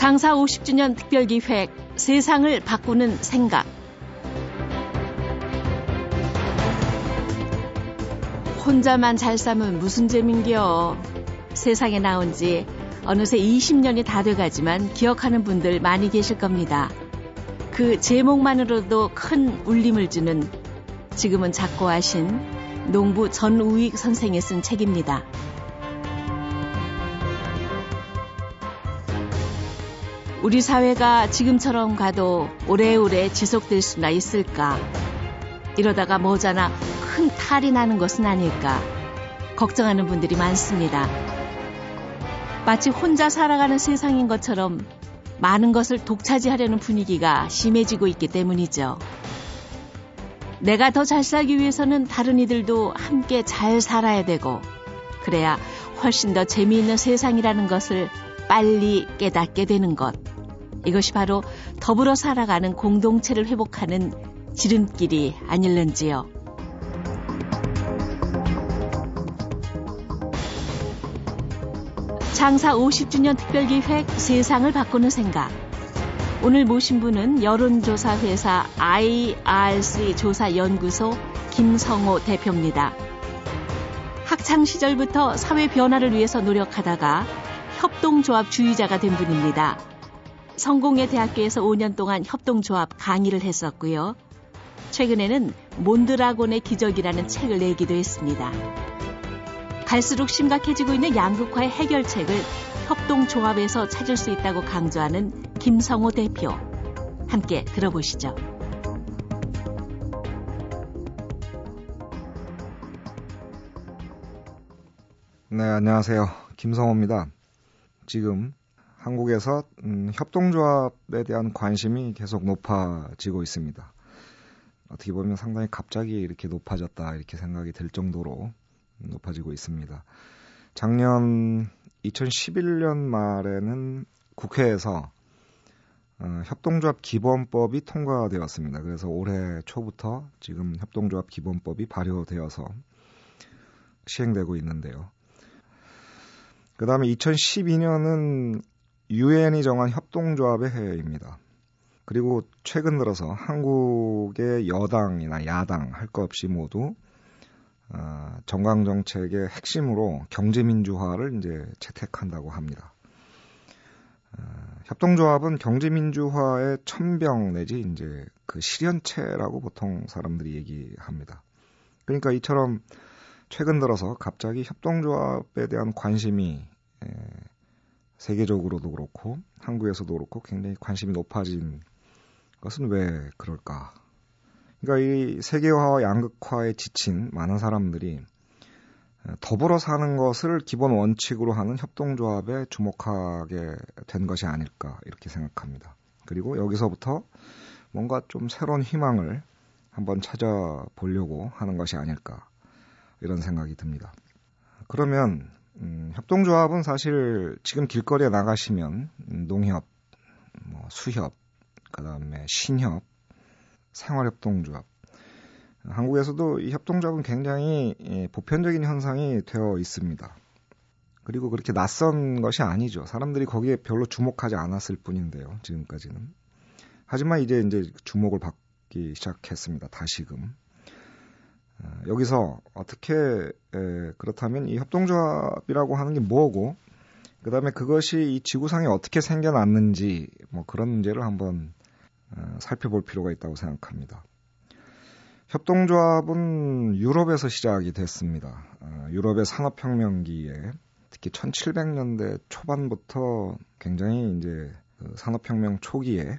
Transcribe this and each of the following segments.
장사 50주년 특별기획 세상을 바꾸는 생각 혼자만 잘 사면 무슨 재민겨 세상에 나온 지 어느새 20년이 다 돼가지만 기억하는 분들 많이 계실 겁니다. 그 제목만으로도 큰 울림을 주는 지금은 작고 하신 농부 전우익 선생이 쓴 책입니다. 우리 사회가 지금처럼 가도 오래오래 지속될 수나 있을까? 이러다가 뭐잖아 큰 탈이 나는 것은 아닐까? 걱정하는 분들이 많습니다. 마치 혼자 살아가는 세상인 것처럼 많은 것을 독차지하려는 분위기가 심해지고 있기 때문이죠. 내가 더 잘 살기 위해서는 다른 이들도 함께 잘 살아야 되고, 그래야 훨씬 더 재미있는 세상이라는 것을 빨리 깨닫게 되는 것. 이것이 바로 더불어 살아가는 공동체를 회복하는 지름길이 아닐는지요. 장사 50주년 특별기획 세상을 바꾸는 생각. 오늘 모신 분은 여론조사 회사 IRC 조사연구소 김성호 대표입니다. 학창 시절부터 사회 변화를 위해서 노력하다가 협동조합 주의자가 된 분입니다. 성공회 대학교에서 5년 동안 협동조합 강의를 했었고요. 최근에는 몬드라곤의 기적이라는 책을 내기도 했습니다. 갈수록 심각해지고 있는 양극화의 해결책을 협동조합에서 찾을 수 있다고 강조하는 김성호 대표. 함께 들어보시죠. 네, 안녕하세요. 김성호입니다. 지금 한국에서 음, 협동조합에 대한 관심이 계속 높아지고 있습니다. 어떻게 보면 상당히 갑자기 이렇게 높아졌다 이렇게 생각이 들 정도로 높아지고 있습니다. 작년 2011년 말에는 국회에서 어, 협동조합 기본법이 통과되었습니다. 그래서 올해 초부터 지금 협동조합 기본법이 발효되어서 시행되고 있는데요. 그 다음에 2012년은 유엔이 정한 협동조합의 해입니다. 그리고 최근 들어서 한국의 여당이나 야당 할 것 없이 모두 어, 정강 정책의 핵심으로 경제 민주화를 이제 채택한다고 합니다. 어, 협동조합은 경제 민주화의 천병 내지 이제 그 실현체라고 보통 사람들이 얘기합니다. 그러니까 이처럼 최근 들어서 갑자기 협동조합에 대한 관심이 에, 세계적으로도 그렇고 한국에서도 그렇고 굉장히 관심이 높아진 것은 왜 그럴까 그러니까 이 세계화와 양극화에 지친 많은 사람들이 더불어 사는 것을 기본 원칙으로 하는 협동조합에 주목하게 된 것이 아닐까 이렇게 생각합니다. 그리고 여기서부터 뭔가 좀 새로운 희망을 한번 찾아보려고 하는 것이 아닐까 이런 생각이 듭니다. 그러면 음, 협동조합은 사실 지금 길거리에 나가시면 농협, 뭐 수협, 그다음에 신협, 생활협동조합. 한국에서도 이 협동조합은 굉장히 예, 보편적인 현상이 되어 있습니다. 그리고 그렇게 낯선 것이 아니죠. 사람들이 거기에 별로 주목하지 않았을 뿐인데요. 지금까지는. 하지만 이제 이제 주목을 받기 시작했습니다. 다시금. 어, 여기서 어떻게 에, 그렇다면 이 협동조합이라고 하는 게 뭐고 그다음에 그것이 이 지구상에 어떻게 생겨났는지 뭐 그런 문제를 한번 어, 살펴볼 필요가 있다고 생각합니다. 협동조합은 유럽에서 시작이 됐습니다. 어, 유럽의 산업혁명기에 특히 1700년대 초반부터 굉장히 이제 그 산업혁명 초기에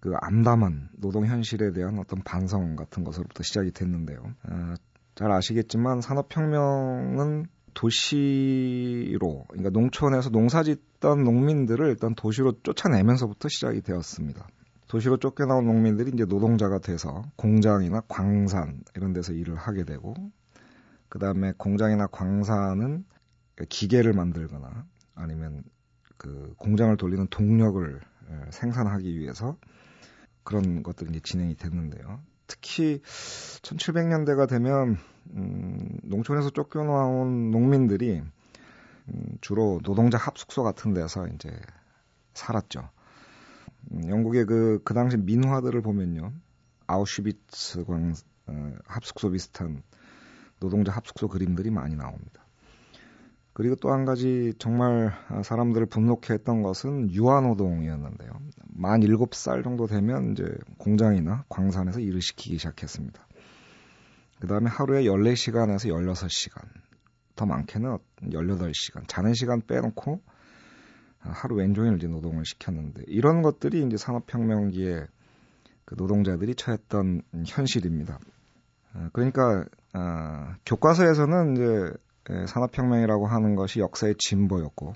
그 암담한 노동 현실에 대한 어떤 반성 같은 것으로부터 시작이 됐는데요. 어, 잘 아시겠지만 산업혁명은 도시로, 그러니까 농촌에서 농사 짓던 농민들을 일단 도시로 쫓아내면서부터 시작이 되었습니다. 도시로 쫓겨나온 농민들이 이제 노동자가 돼서 공장이나 광산 이런 데서 일을 하게 되고 그 다음에 공장이나 광산은 기계를 만들거나 아니면 그 공장을 돌리는 동력을 생산하기 위해서 그런 것들이 이제 진행이 됐는데요. 특히 1700년대가 되면 음, 농촌에서 쫓겨나온 농민들이 음, 주로 노동자 합숙소 같은 데서 이제 살았죠. 음, 영국의 그, 그 당시 민화들을 보면요. 아우슈비츠 광, 어, 합숙소 비슷한 노동자 합숙소 그림들이 많이 나옵니다. 그리고 또 한 가지 정말 사람들을 분노케 했던 것은 유아노동이었는데요. 만 7살 정도 되면 이제 공장이나 광산에서 일을 시키기 시작했습니다. 그 다음에 하루에 14시간에서 16시간, 더 많게는 18시간, 자는 시간 빼놓고 하루 왼종일 이제 노동을 시켰는데 이런 것들이 이제 산업혁명기에 그 노동자들이 처했던 현실입니다. 어, 그러니까 어, 교과서에서는 이제 산업혁명이라고 하는 것이 역사의 진보였고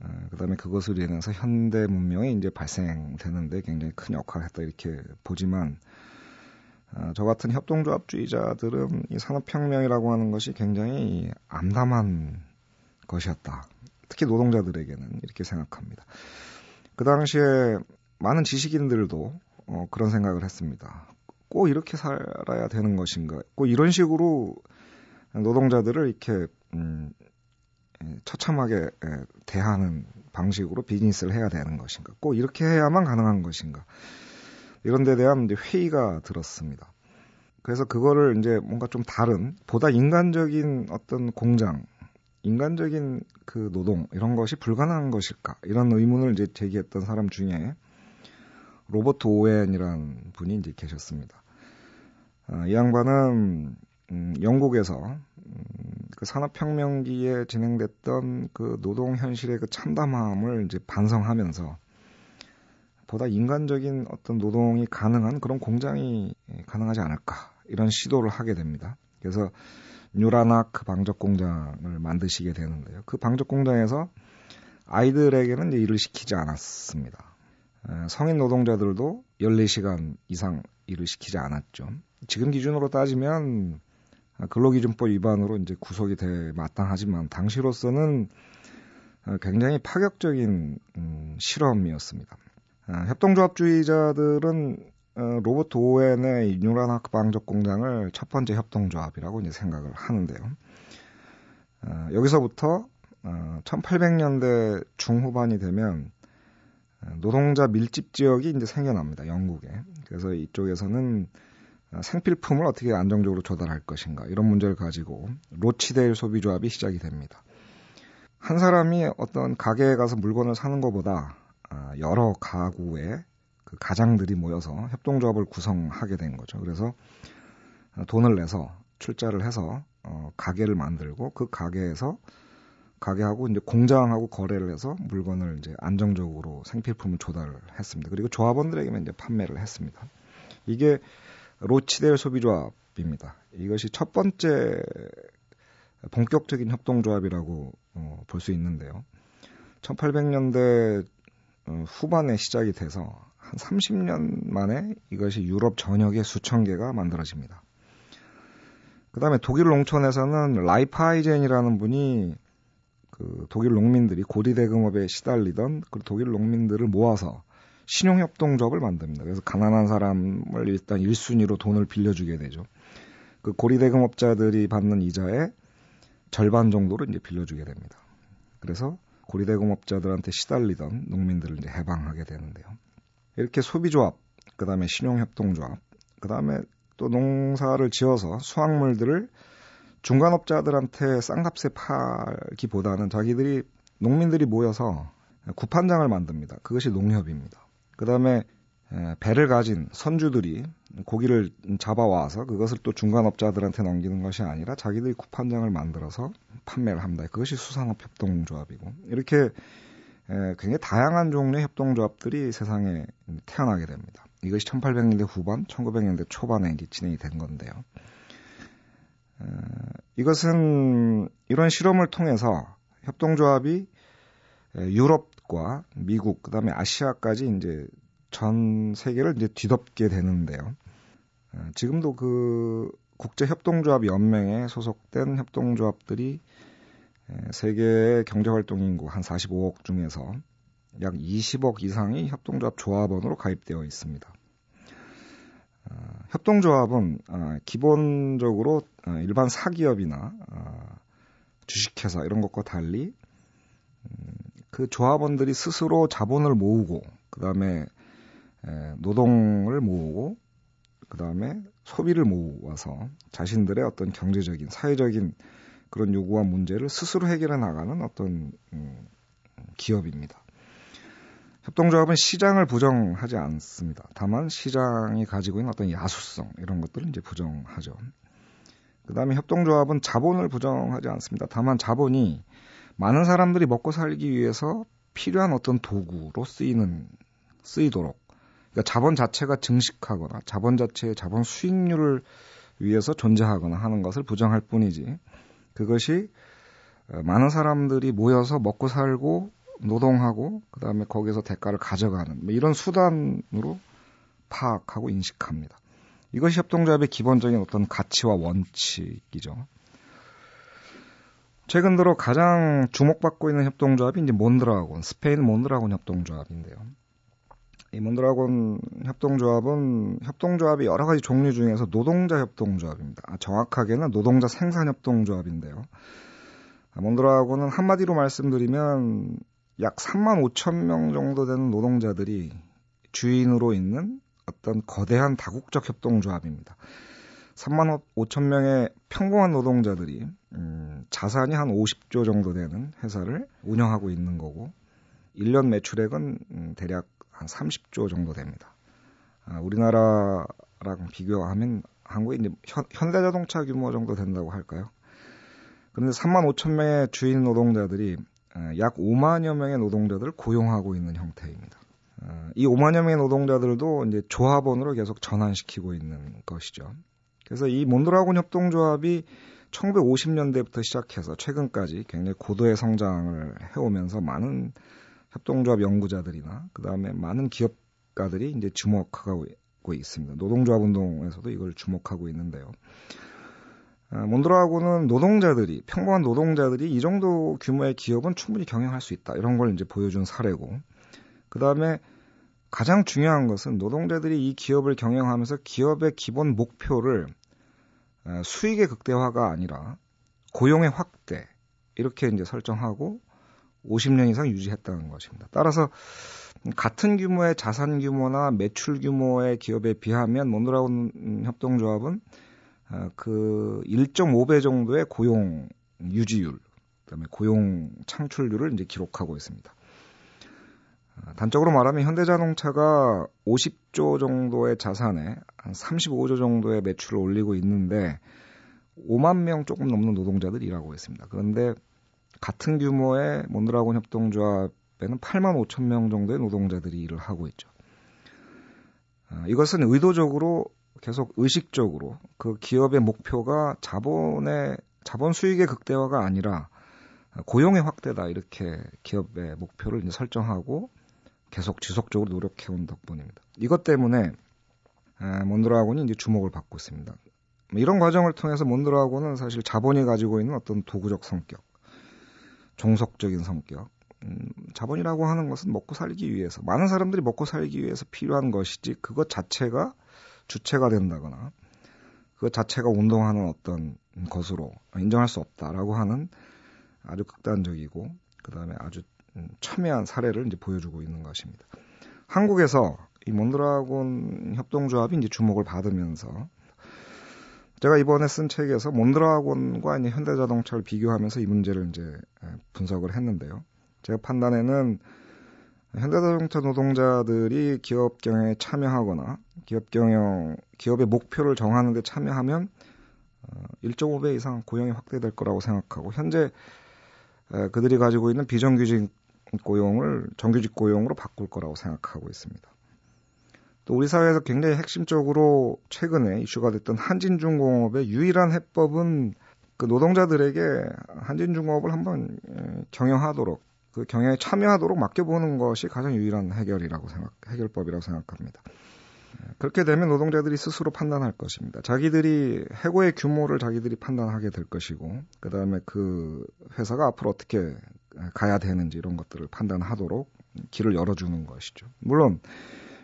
어, 그다음에 그것으로 인해서 현대 문명이 이제 발생되는데 굉장히 큰 역할을 했다 이렇게 보지만 어, 저 같은 협동조합주의자들은 이 산업혁명이라고 하는 것이 굉장히 암담한 것이었다. 특히 노동자들에게는 이렇게 생각합니다. 그 당시에 많은 지식인들도 어, 그런 생각을 했습니다. 꼭 이렇게 살아야 되는 것인가? 꼭 이런 식으로 노동자들을 이렇게 음, 처참하게 대하는 방식으로 비즈니스를 해야 되는 것인가? 꼭 이렇게 해야만 가능한 것인가? 이런 데 대한 회의가 들었습니다. 그래서 그거를 이제 뭔가 좀 다른, 보다 인간적인 어떤 공장, 인간적인 그 노동, 이런 것이 불가능한 것일까? 이런 의문을 이제 제기했던 사람 중에 로버트 오웬이라는 분이 이제 계셨습니다. 아, 이 양반은 음, 영국에서 음, 그 산업혁명기에 진행됐던 그 노동 현실의 그 참담함을 이제 반성하면서 보다 인간적인 어떤 노동이 가능한 그런 공장이 가능하지 않을까 이런 시도를 하게 됩니다. 그래서 뉴라나크 방적 공장을 만드시게 되는데요. 그 방적 공장에서 아이들에게는 일을 시키지 않았습니다. 성인 노동자들도 14시간 이상 일을 시키지 않았죠. 지금 기준으로 따지면 근로기준법 위반으로 이제 구속이 돼 마땅하지만 당시로서는 굉장히 파격적인 음, 실험이었습니다. 협동조합주의자들은 어, 로버트 오웬의 뉴란하크 방적 공장을 첫 번째 협동조합이라고 이제 생각을 하는데요. 어, 여기서부터 어, 1800년대 중후반이 되면 노동자 밀집 지역이 이제 생겨납니다. 영국에. 그래서 이쪽에서는 생필품을 어떻게 안정적으로 조달할 것인가 이런 문제를 가지고 로치데일 소비조합이 시작이 됩니다. 한 사람이 어떤 가게에 가서 물건을 사는 것보다 아, 여러 가구의 그 가장들이 모여서 협동조합을 구성하게 된 거죠. 그래서 돈을 내서 출자를 해서 어, 가게를 만들고 그 가게에서 가게하고 이제 공장하고 거래를 해서 물건을 이제 안정적으로 생필품을 조달을 했습니다. 그리고 조합원들에게만 이제 판매를 했습니다. 이게 로치델 소비조합입니다. 이것이 첫 번째 본격적인 협동조합이라고 어, 볼 수 있는데요. 1800년대 어, 후반에 시작이 돼서 한 30년 만에 이것이 유럽 전역에 수천 개가 만들어집니다. 그 다음에 독일 농촌에서는 라이파이젠이라는 분이 그 독일 농민들이 고리대금업에 시달리던 그 독일 농민들을 모아서 신용협동조합을 만듭니다. 그래서 가난한 사람을 일단 1순위로 돈을 빌려주게 되죠. 그 고리대금업자들이 받는 이자의 절반 정도를 이제 빌려주게 됩니다. 그래서 고리대금업자들한테 시달리던 농민들을 이제 해방하게 되는데요. 이렇게 소비조합, 그 다음에 신용협동조합, 그 다음에 또 농사를 지어서 수확물들을 중간업자들한테 싼 값에 팔기보다는 자기들이 농민들이 모여서 구판장을 만듭니다. 그것이 농협입니다. 그 다음에 배를 가진 선주들이 고기를 잡아와서 그것을 또 중간업자들한테 넘기는 것이 아니라 자기들이 구판장을 만들어서 판매를 합니다. 그것이 수산업 협동조합이고 이렇게 굉장히 다양한 종류의 협동조합들이 세상에 태어나게 됩니다. 이것이 1800년대 후반, 1900년대 초반에 이제 진행이 된 건데요. 이것은 이런 실험을 통해서 협동조합이 유럽 과 미국 그다음에 아시아까지 이제 전 세계를 이제 뒤덮게 되는데요. 어, 지금도 그 국제 협동조합 연맹에 소속된 협동조합들이 세계 경제 활동 인구 한 45억 중에서 약 20억 이상이 협동조합 조합원으로 가입되어 있습니다. 어, 협동조합은 어, 기본적으로 일반 사기업이나 주식회사 이런 것과 달리 음, 그 조합원들이 스스로 자본을 모으고 그다음에 노동을 모으고 그다음에 소비를 모아서 자신들의 어떤 경제적인 사회적인 그런 요구와 문제를 스스로 해결해 나가는 어떤 음, 기업입니다. 협동조합은 시장을 부정하지 않습니다. 다만 시장이 가지고 있는 어떤 야수성 이런 것들을 이제 부정하죠. 그 다음에 협동조합은 자본을 부정하지 않습니다. 다만 자본이 많은 사람들이 먹고 살기 위해서 필요한 어떤 도구로 쓰이는 쓰이도록 그러니까 자본 자체가 증식하거나 자본 자체의 자본 수익률을 위해서 존재하거나 하는 것을 부정할 뿐이지 그것이 어, 많은 사람들이 모여서 먹고 살고 노동하고 그다음에 거기서 대가를 가져가는 뭐 이런 수단으로 파악하고 인식합니다. 이것이 협동조합의 기본적인 어떤 가치와 원칙이죠. 최근 들어 가장 주목받고 있는 협동조합이 이제 몬드라곤, 스페인 몬드라곤 협동조합인데요. 이 몬드라곤 협동조합은 협동조합이 여러 가지 종류 중에서 노동자 협동조합입니다. 아, 정확하게는 노동자 생산 협동조합인데요. 아, 몬드라곤은 한마디로 말씀드리면 약 3만 5천 명 정도 되는 노동자들이 주인으로 있는 어떤 거대한 다국적 협동조합입니다. 3만 5천 명의 평범한 노동자들이 음, 자산이 한 50조 정도 되는 회사를 운영하고 있는 거고 1년 매출액은 음, 대략 한 30조 정도 됩니다. 아, 우리나라랑 비교하면 한국의 이제 현, 현대자동차 규모 정도 된다고 할까요? 그런데 3만 5천 명의 주인 노동자들이 약 5만여 명의 노동자들을 고용하고 있는 형태입니다. 어, 이 5만여 명의 노동자들도 이제 조합원으로 계속 전환시키고 있는 것이죠. 그래서 이 몬드라곤 협동조합이 1950년대부터 시작해서 최근까지 굉장히 고도의 성장을 해오면서 많은 협동조합 연구자들이나 그 다음에 많은 기업가들이 이제 주목하고 있습니다. 노동조합 운동에서도 이걸 주목하고 있는데요. 아, 몬드라하고는 노동자들이 평범한 노동자들이 이 정도 규모의 기업은 충분히 경영할 수 있다 이런 걸 이제 보여준 사례고 그 다음에 가장 중요한 것은 노동자들이 이 기업을 경영하면서 기업의 기본 목표를 아, 수익의 극대화가 아니라 고용의 확대 이렇게 이제 설정하고 50년 이상 유지했다는 것입니다. 따라서 같은 규모의 자산 규모나 매출 규모의 기업에 비하면 몬드라운 협동조합은 어, 그 1.5배 정도의 고용 유지율, 그다음에 고용 창출률을 이제 기록하고 있습니다. 어, 단적으로 말하면 현대자동차가 50조 정도의 자산에 한 35조 정도의 매출을 올리고 있는데 5만 명 조금 넘는 노동자들이 일하고 있습니다. 그런데 같은 규모의 몬드라곤 협동조합에는 8만 5천 명 정도의 노동자들이 일을 하고 있죠. 어, 이것은 의도적으로 계속 의식적으로 그 기업의 목표가 자본의 자본 수익의 극대화가 아니라 고용의 확대다 이렇게 기업의 목표를 이제 설정하고 계속 지속적으로 노력해온 덕분입니다. 이것 때문에 몬드라곤이 이제 주목을 받고 있습니다. 뭐 이런 과정을 통해서 몬드라곤은 사실 자본이 가지고 있는 어떤 도구적 성격, 종속적인 성격, 음, 자본이라고 하는 것은 먹고 살기 위해서 많은 사람들이 먹고 살기 위해서 필요한 것이지 그것 자체가 주체가 된다거나 그 자체가 운동하는 어떤 것으로 인정할 수 없다라고 하는 아주 극단적이고 그다음에 아주 첨예한 사례를 이제 보여주고 있는 것입니다. 한국에서 이 몬드라곤 협동조합이 이제 주목을 받으면서 제가 이번에 쓴 책에서 몬드라곤과 이제 현대자동차를 비교하면서 이 문제를 이제 분석을 했는데요. 제가 판단에는 현대자동차 노동자들이 기업 경영에 참여하거나 기업 경영, 기업의 목표를 정하는 데 참여하면 어, 1.5배 이상 고용이 확대될 거라고 생각하고 현재 에, 그들이 가지고 있는 비정규직 고용을 정규직 고용으로 바꿀 거라고 생각하고 있습니다. 또 우리 사회에서 굉장히 핵심적으로 최근에 이슈가 됐던 한진중공업의 유일한 해법은 그 노동자들에게 한진중공업을 한번 경영하도록 그 경영에 참여하도록 맡겨보는 것이 가장 유일한 해결이라고 생각, 해결법이라고 생각합니다. 그렇게 되면 노동자들이 스스로 판단할 것입니다. 자기들이 해고의 규모를 자기들이 판단하게 될 것이고, 그 다음에 그 회사가 앞으로 어떻게 가야 되는지 이런 것들을 판단하도록 길을 열어주는 것이죠. 물론,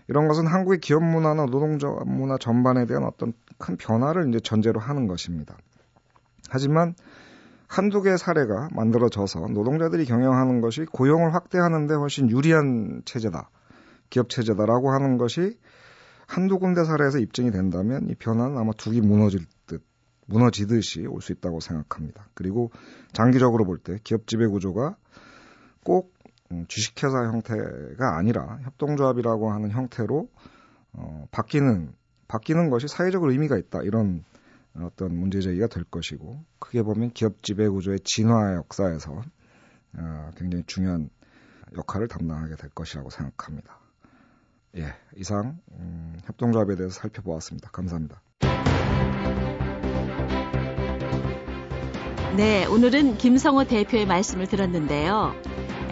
이런 것은 한국의 기업 문화나 노동자 문화 전반에 대한 어떤 큰 변화를 이제 전제로 하는 것입니다. 하지만 한두 개의 사례가 만들어져서 노동자들이 경영하는 것이 고용을 확대하는데 훨씬 유리한 체제다. 기업 체제다라고 하는 것이 한두 군데 사례에서 입증이 된다면 이 변화는 아마 둑이 무너질 듯 무너지듯이 올 수 있다고 생각합니다. 그리고 장기적으로 볼 때 기업 지배 구조가 꼭 음, 주식회사 형태가 아니라 협동조합이라고 하는 형태로 어, 바뀌는 바뀌는 것이 사회적 의미가 있다 이런 어떤 문제 제기가 될 것이고 크게 보면 기업 지배 구조의 진화 역사에서 어, 굉장히 중요한 역할을 담당하게 될 것이라고 생각합니다. 예, 이상 음, 협동조합에 대해서 살펴보았습니다. 감사합니다. 네, 오늘은 김성호 대표의 말씀을 들었는데요.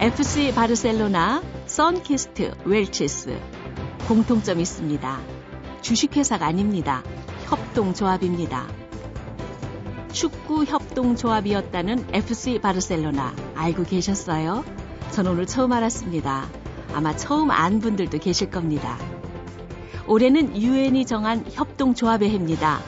FC 바르셀로나, 선키스트, 웰치스 공통점이 있습니다. 주식회사가 아닙니다. 협동조합입니다. 축구 협동조합이었다는 FC 바르셀로나 알고 계셨어요? 전 오늘 처음 알았습니다. 아마 처음 안 분들도 계실 겁니다. 올해는 유엔이 정한 협동조합의 해입니다.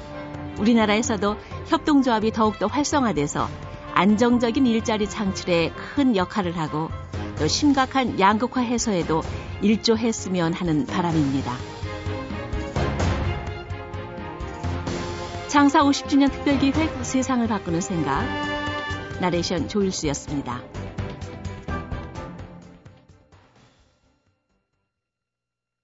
우리나라에서도 협동조합이 더욱더 활성화돼서 안정적인 일자리 창출에 큰 역할을 하고 또 심각한 양극화 해소에도 일조했으면 하는 바람입니다. 창사 50주년 특별기획 세상을 바꾸는 생각 나레이션 조일수였습니다.